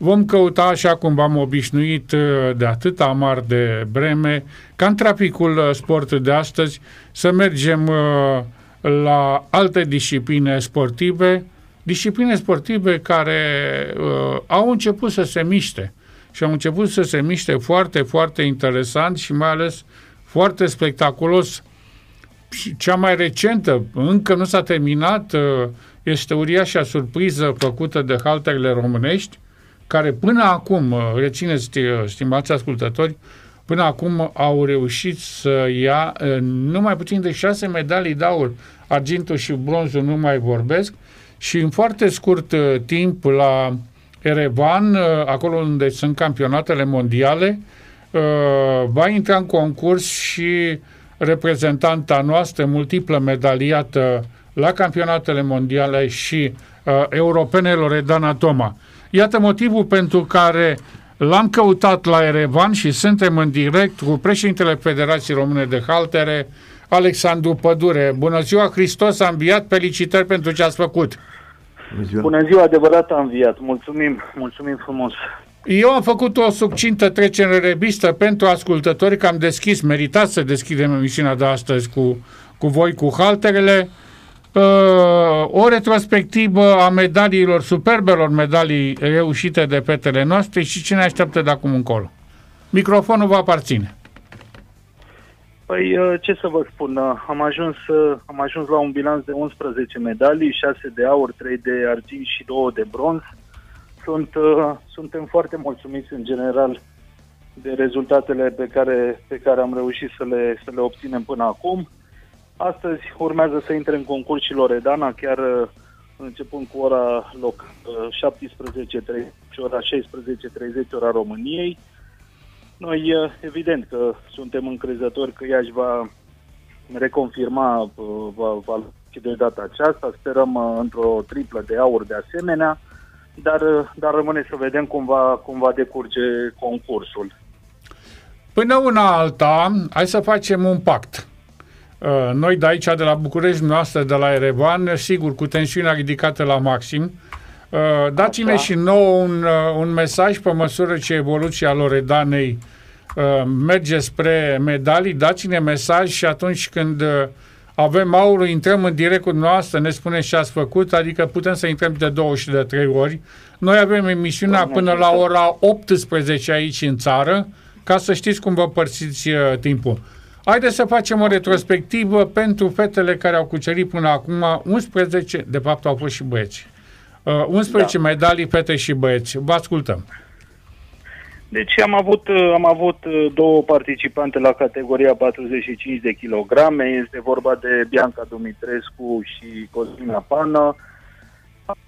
Vom căuta, așa cum v-am obișnuit de atâta amar de breme, ca în traficul sport de astăzi, să mergem la alte discipline sportive, discipline sportive care uh, au început să se miște și au început să se miște foarte, foarte interesant și mai ales foarte spectaculos. Și cea mai recentă, încă nu s-a terminat, uh, este uriașa surpriză făcută de halterele românești, care până acum, uh, rețineți, uh, stimați ascultători, până acum au reușit să ia uh, numai puțin de șase medalii de aur, argintul și bronzul nu mai vorbesc, și în foarte scurt uh, timp la Erevan, uh, acolo unde sunt campionatele mondiale, uh, va intra în concurs și reprezentanta noastră, multiplă medaliată la campionatele mondiale și europene, Loredana Toma. Iată motivul pentru care l-am căutat la Erevan și suntem în direct cu președintele Federației Române de Haltere, Alexandru Pădure. Bună ziua, Hristos a înviat, felicitări pentru ce ați făcut. Bună ziua, Bună ziua adevărat a înviat, mulțumim, mulțumim frumos. Eu am făcut o succintă trecere în revistă pentru ascultători, că am deschis, meritat să deschidem emisiunea de astăzi cu, cu voi, cu halterele. Uh, o retrospectivă a medaliilor, superbelor medalii reușite de fetele noastre și ce ne așteaptă de acum încolo. Microfonul vă aparține. Păi, uh, ce să vă spun, uh, am ajuns, uh, am ajuns la un bilanț de 11 medalii, 6 de aur, 3 de argint și 2 de bronz. Sunt, suntem foarte mulțumiți în general de rezultatele pe care, pe care am reușit să le, să le obținem până acum. Astăzi urmează să intre în concurs și Loredana, chiar începând cu ora loc 17.30 și ora 16.30 ora României. Noi, evident că suntem încrezători că ea își va reconfirma va, va de data aceasta, sperăm uh, într-o triplă de aur de asemenea, dar, uh, dar rămâne să vedem cum va, cum va decurge concursul. Până una alta, hai să facem un pact. Uh, noi de aici, de la București, noastră, de la Erevan, sigur, cu tensiunea ridicată la maxim, Uh, dați-ne Așa. și nouă un, uh, un mesaj pe măsură ce evoluția Loredanei uh, merge spre medalii, dați-ne mesaj și atunci când avem aurul, intrăm în direct cu noastră, ne spuneți ce ați făcut, adică putem să intrăm de două și de trei ori. Noi avem emisiunea până la ora 18 aici în țară, ca să știți cum vă părțiți uh, timpul. Haideți să facem o retrospectivă pentru fetele care au cucerit până acum 11, de fapt au fost și băieți. 11 uh, da. medalii, fete și băieți. Vă ascultăm. Deci am avut, uh, am avut uh, două participante la categoria 45 de kilograme. Este vorba de Bianca Dumitrescu și Cosmina Pană.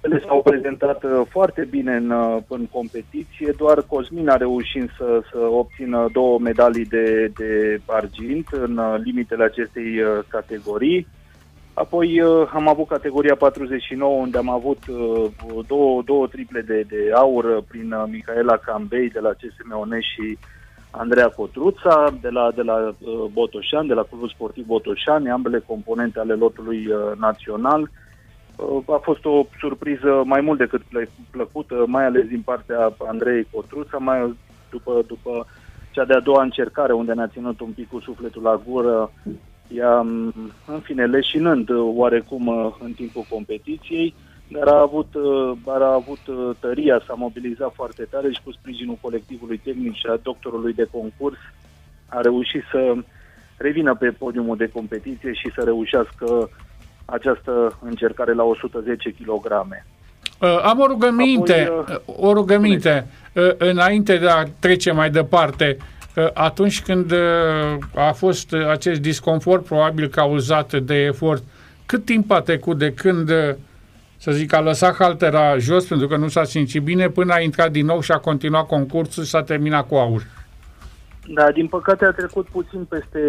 Ele s-au prezentat foarte bine în, în competiție, doar Cosmina a reușit să, să obțină două medalii de, de argint în limitele acestei categorii. Apoi uh, am avut categoria 49, unde am avut uh, două, două triple de, de aur prin uh, Micaela Cambei de la CSM One și Andreea Cotruța de la, de la Botoșan, de la Clubul Sportiv Botoșani, ambele componente ale lotului național. A fost o surpriză mai mult decât plăcută, mai ales din partea Andrei Cotruța, mai după, după cea de-a doua încercare, unde ne-a ținut un pic cu sufletul la gură. Ea, în fine, leșinând uh, oarecum uh, în timpul competiției, dar a avut, uh, dar a avut tăria, s-a mobilizat foarte tare și cu sprijinul colectivului tehnic și a doctorului de concurs a reușit să revină pe podiumul de competiție și să reușească această încercare la 110 kg. Am o rugăminte, Apoi, o rugăminte înainte de a trece mai departe atunci când uh, a fost acest disconfort probabil cauzat de efort, cât timp a trecut de când, uh, să zic, a lăsat haltera jos pentru că nu s-a simțit bine până a intrat din nou și a continuat concursul și s-a terminat cu aur? Da, din păcate a trecut puțin peste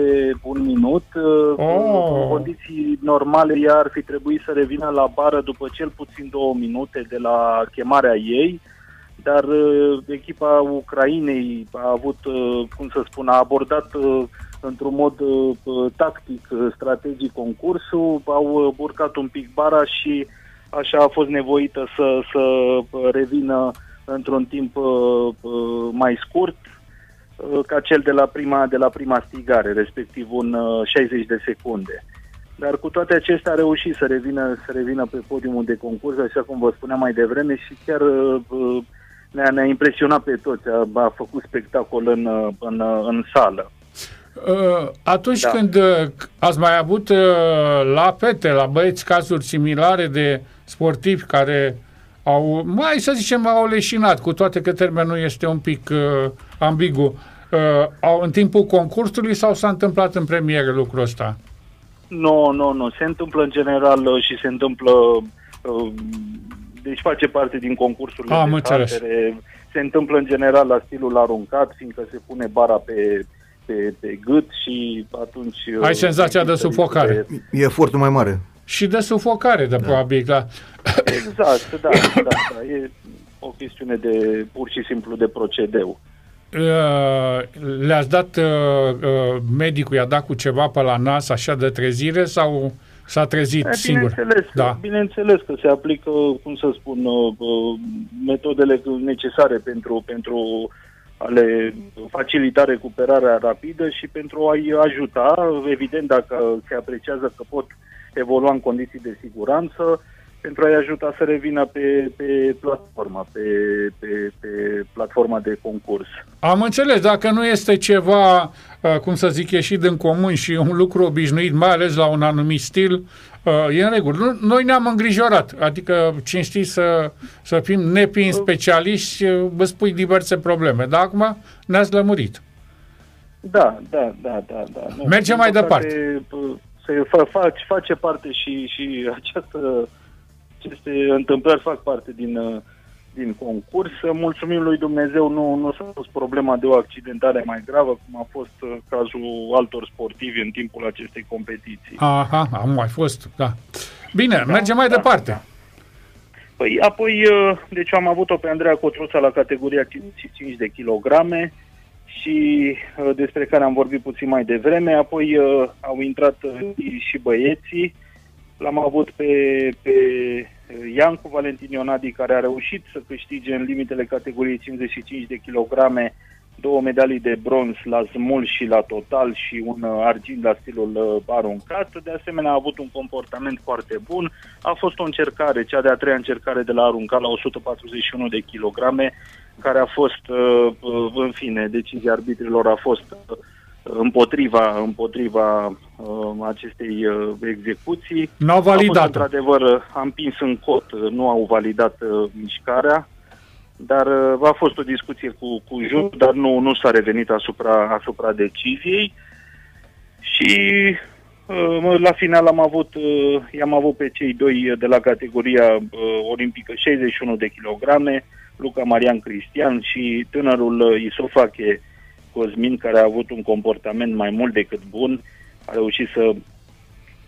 un minut. Uh, oh. În condiții normale ea ar fi trebuit să revină la bară după cel puțin două minute de la chemarea ei dar uh, echipa Ucrainei a avut, uh, cum să spun, a abordat uh, într-un mod tactic, strategic concursul, au urcat un pic bara și așa a fost nevoită să, să revină într-un timp mai scurt ca cel de la prima, de la prima stigare, respectiv un 60 de secunde. Dar cu toate acestea a reușit să revină, să revină pe podiumul de concurs, așa cum vă spuneam mai devreme, și chiar ne-a, ne impresionat pe toți, a, a făcut spectacol în, în, în sală. Uh, atunci da. când uh, ați mai avut uh, la fete, la băieți, cazuri similare de sportivi care au, mai să zicem, au leșinat, cu toate că termenul este un pic uh, ambigu, uh, au, în timpul concursului sau s-a întâmplat în premieră lucrul ăsta? Nu, nu, nu. Se întâmplă în general și se întâmplă uh, deci face parte din concursul de înțeles. Se întâmplă în general la stilul aruncat, fiindcă se pune bara pe, pe, pe gât și atunci... Ai uh, senzația de sufocare. De... E efortul mai mare. Și de sufocare, de da. probabil, da. Exact, da, da, da. E o chestiune de pur și simplu de procedeu. Uh, le-ați dat, uh, medicul i-a dat cu ceva pe la nas, așa de trezire, sau S-a trezit e, singur. Bineînțeles, da. bineînțeles că se aplică, cum să spun, uh, uh, metodele necesare pentru, pentru a le facilita recuperarea rapidă și pentru a-i ajuta, evident, dacă se apreciază că pot evolua în condiții de siguranță, pentru a-i ajuta să revină pe, pe platforma, pe, pe, pe platforma de concurs. Am înțeles, dacă nu este ceva, uh, cum să zic, ieșit din comun și un lucru obișnuit, mai ales la un anumit stil, uh, e în regulă. Noi ne-am îngrijorat, adică cinstit să, să fim nepin specialiști, uh, vă spui diverse probleme, dar acum ne-ați lămurit. Da, da, da, da. da. Mergem mai departe. Se face, face parte și, și această aceste întâmplări fac parte din, uh, din concurs. Mulțumim lui Dumnezeu, nu, nu s-a pus problema de o accidentare mai gravă, cum a fost uh, cazul altor sportivi în timpul acestei competiții. Aha, am mai fost, da. Bine, da, mergem mai da, departe. Da. Păi, apoi, uh, deci am avut-o pe Andreea Cotruța la categoria 55 de kilograme și despre care am vorbit puțin mai devreme. Apoi au intrat și băieții, L-am avut pe, pe Iancu Valentin Ionadi, care a reușit să câștige în limitele categoriei 55 de kilograme două medalii de bronz la smul și la total și un argint la stilul uh, aruncat. De asemenea, a avut un comportament foarte bun. A fost o încercare, cea de-a treia încercare de la aruncat la 141 de kilograme, care a fost, uh, uh, în fine, decizia arbitrilor a fost împotriva, împotriva uh, acestei uh, execuții. Nu au validat. Într-adevăr, am pins în cot, uh, nu au validat uh, mișcarea, dar uh, a fost o discuție cu, cu jur, dar nu, nu s-a revenit asupra, asupra deciziei. Și uh, la final am avut, uh, i-am avut pe cei doi de la categoria uh, olimpică 61 de kilograme, Luca Marian Cristian și tânărul uh, Isofache Cosmin, care a avut un comportament mai mult decât bun, a reușit să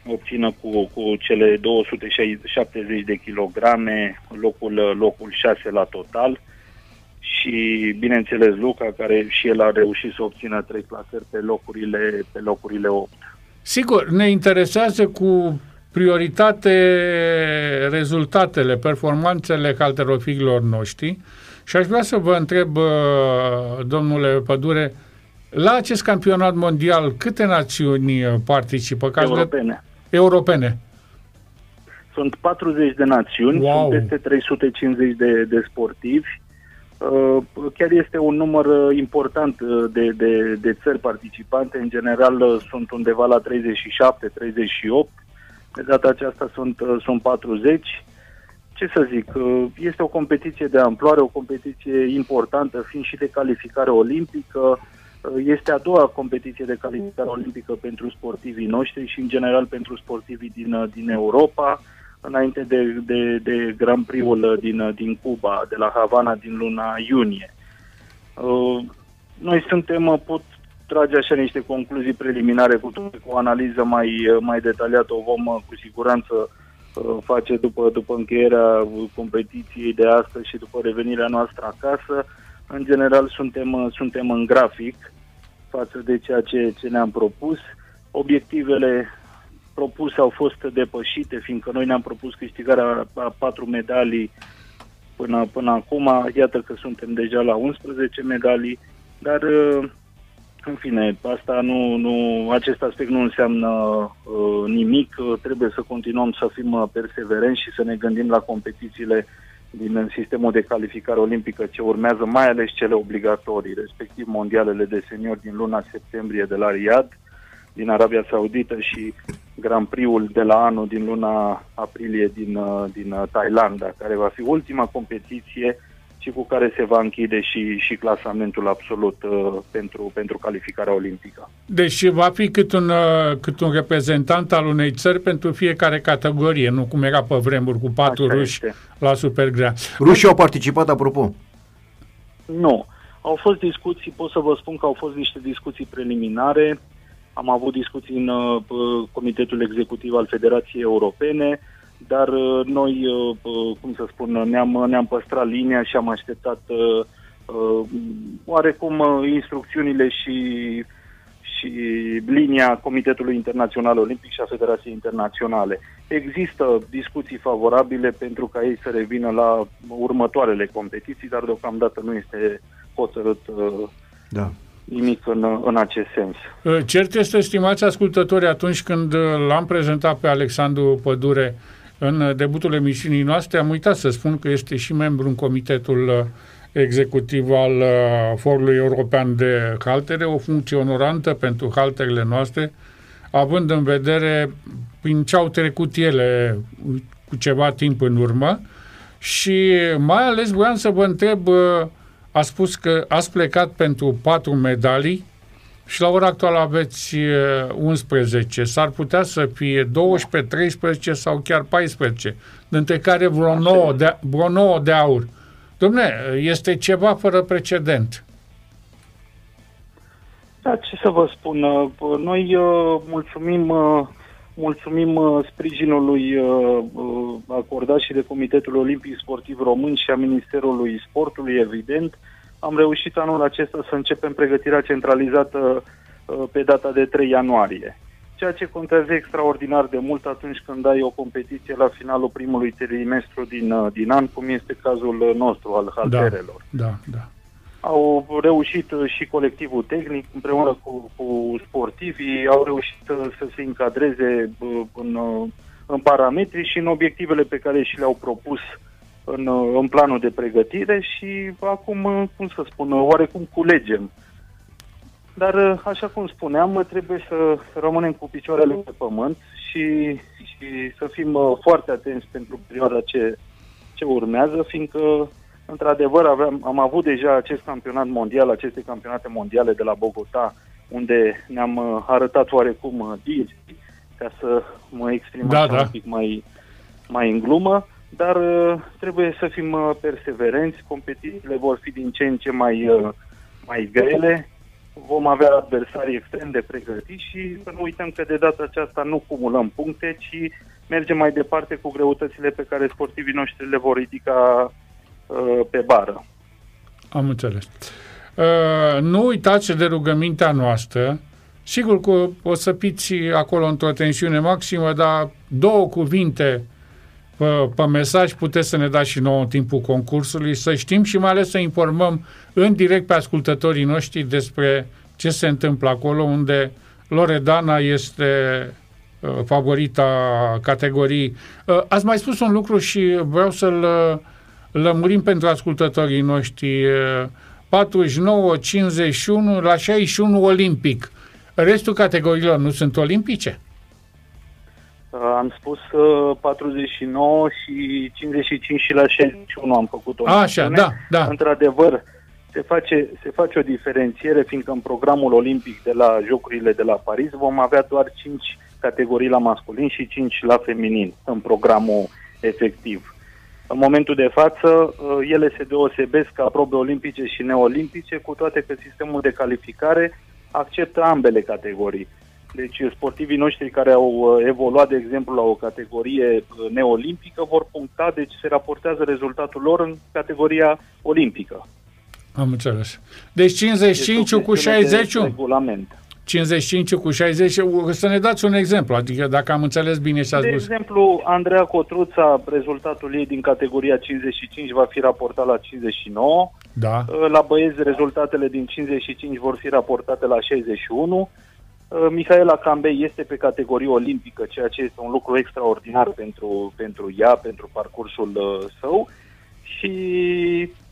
obțină cu, cu cele 270 de kilograme locul, locul 6 la total și, bineînțeles, Luca, care și el a reușit să obțină trei clasări pe locurile, pe locurile 8. Sigur, ne interesează cu prioritate rezultatele, performanțele calterofililor noștri, și aș vrea să vă întreb, domnule Pădure, la acest campionat mondial, câte națiuni participă? Europene. Europene. Sunt 40 de națiuni, wow. sunt peste 350 de, de sportivi. Chiar este un număr important de, de, de țări participante. În general sunt undeva la 37-38. De data aceasta sunt, sunt 40 ce să zic, uh, este o competiție de amploare, o competiție importantă, fiind și de calificare olimpică. Uh, este a doua competiție de calificare olimpică pentru sportivii noștri și, în general, pentru sportivii din, uh, din Europa, înainte de, de, de Grand Prix-ul din, din Cuba, de la Havana, din luna iunie. Noi suntem, pot trage așa niște concluzii preliminare cu, cu o analiză mai, mai detaliată, o vom cu siguranță Uh, face după, după încheierea competiției de astăzi și după revenirea noastră acasă. În general suntem, uh, suntem în grafic față de ceea ce, ce ne-am propus. Obiectivele propuse au fost depășite, fiindcă noi ne-am propus câștigarea a patru medalii până, până acum. Iată că suntem deja la 11 medalii, dar uh, în fine, asta nu, nu, acest aspect nu înseamnă uh, nimic. Trebuie să continuăm să fim uh, perseverenți și să ne gândim la competițiile din sistemul de calificare olimpică ce urmează, mai ales cele obligatorii, respectiv mondialele de seniori din luna septembrie de la Riyadh, din Arabia Saudită și Grand Prix-ul de la anul din luna aprilie din, uh, din uh, Thailanda, care va fi ultima competiție și cu care se va închide și, și clasamentul absolut uh, pentru, pentru calificarea olimpică. Deci va fi cât un, uh, cât un reprezentant al unei țări pentru fiecare categorie, nu cum era pe vremuri cu patru Așa ruși este. la supergrea. Rușii au participat, apropo? Nu. Au fost discuții, pot să vă spun că au fost niște discuții preliminare. Am avut discuții în uh, Comitetul Executiv al Federației Europene, dar uh, noi, uh, uh, cum să spun, ne-am, ne-am păstrat linia și am așteptat oarecum instrucțiunile și, și linia Comitetului Internațional Olimpic și a Federației Internaționale. Există discuții favorabile pentru ca ei să revină la următoarele competiții, dar deocamdată nu este hotărât da nimic în, în acest sens. Cert este, stimați ascultători, atunci când l-am prezentat pe Alexandru Pădure în debutul emisiunii noastre am uitat să spun că este și membru în comitetul uh, executiv al uh, Forului European de Haltere, o funcție onorantă pentru halterele noastre, având în vedere prin ce au trecut ele cu ceva timp în urmă. Și mai ales voiam să vă întreb, uh, a spus că ați plecat pentru patru medalii, și la ora actuală aveți 11. S-ar putea să fie 12, 13 sau chiar 14, dintre care vreo 9 de, vreo 9 de aur. Domne, este ceva fără precedent. Da, ce să vă spun, noi uh, mulțumim, uh, mulțumim uh, sprijinului acordat și de Comitetul Olimpic Sportiv Român și a Ministerului Sportului, evident, am reușit anul acesta să începem pregătirea centralizată uh, pe data de 3 ianuarie. Ceea ce contează extraordinar de mult atunci când ai o competiție la finalul primului trimestru din, uh, din an, cum este cazul nostru al halterelor. Da, da, da. Au reușit uh, și colectivul tehnic împreună cu, cu sportivii, au reușit să se încadreze în, în parametri și în obiectivele pe care și le-au propus uh, în, în planul de pregătire și acum, cum să spun, oarecum culegem. Dar, așa cum spuneam, trebuie să rămânem cu picioarele pe pământ și, și să fim uh, foarte atenți pentru perioada ce, ce urmează, fiindcă, într-adevăr, aveam, am avut deja acest campionat mondial, aceste campionate mondiale de la Bogota, unde ne-am uh, arătat oarecum dinți, ca să mă exprim da, da. un pic mai, mai în glumă dar uh, trebuie să fim uh, perseverenți, competițiile vor fi din ce în ce mai, uh, mai grele, vom avea adversari extrem de pregătiți și să nu uităm că de data aceasta nu cumulăm puncte, ci mergem mai departe cu greutățile pe care sportivii noștri le vor ridica uh, pe bară. Am înțeles. Uh, nu uitați de rugămintea noastră. Sigur că o să fiți acolo într-o tensiune maximă, dar două cuvinte pe, pe mesaj puteți să ne dați și nouă în timpul concursului, să știm și mai ales să informăm în direct pe ascultătorii noștri despre ce se întâmplă acolo, unde Loredana este uh, favorita categorii. Uh, ați mai spus un lucru și vreau să-l uh, lămurim pentru ascultătorii noștri. Uh, 49, 51, la 61 olimpic. Restul categoriilor nu sunt olimpice? Uh, am spus 49 uh, și 55 și la 61 am făcut o Așa, da, da. Într-adevăr, se face, se face o diferențiere, fiindcă în programul olimpic de la Jocurile de la Paris vom avea doar 5 categorii la masculin și 5 la feminin în programul efectiv. În momentul de față, uh, ele se deosebesc ca probe olimpice și neolimpice, cu toate că sistemul de calificare acceptă ambele categorii. Deci sportivii noștri care au uh, evoluat, de exemplu, la o categorie uh, neolimpică vor puncta, deci se raportează rezultatul lor în categoria olimpică. Am înțeles. Deci 55 deci, cu 60 regulament. 55 cu 60, să ne dați un exemplu, adică dacă am înțeles bine ce ați De spus. exemplu, Andreea Cotruța, rezultatul ei din categoria 55 va fi raportat la 59. Da, La băieți, rezultatele din 55 vor fi raportate la 61. Uh, Mihaela Cambei este pe categorie olimpică, ceea ce este un lucru extraordinar pentru, pentru ea, pentru parcursul uh, său. Și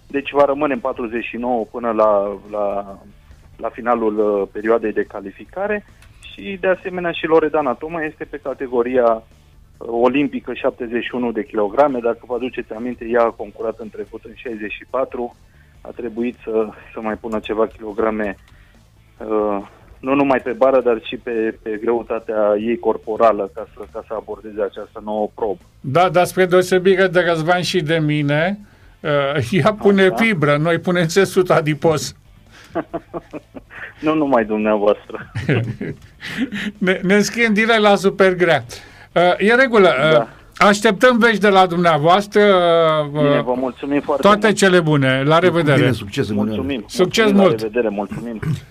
deci va rămâne în 49 până la, la, la finalul uh, perioadei de calificare. Și de asemenea și Loredana Toma este pe categoria uh, olimpică 71 de kilograme. Dacă vă aduceți aminte, ea a concurat în trecut în 64. A trebuit să, să mai pună ceva kilograme uh, nu numai pe bară, dar și pe, pe greutatea ei corporală ca să, ca să abordeze această nouă probă. da, dar spre deosebire de Răzvan și de mine, uh, ea pune Așa. fibră, noi punem țesut adipos. Nu numai dumneavoastră. Ne, ne înscriem direct la Supergrea. Uh, e regulă. Uh, Da. Așteptăm vești de la dumneavoastră. Uh, Bine, vă mulțumim foarte toate mult. cele bune. La revedere. Bine, succes în Mulțumim. Succes mulțumim, mult. La revedere, mulțumim.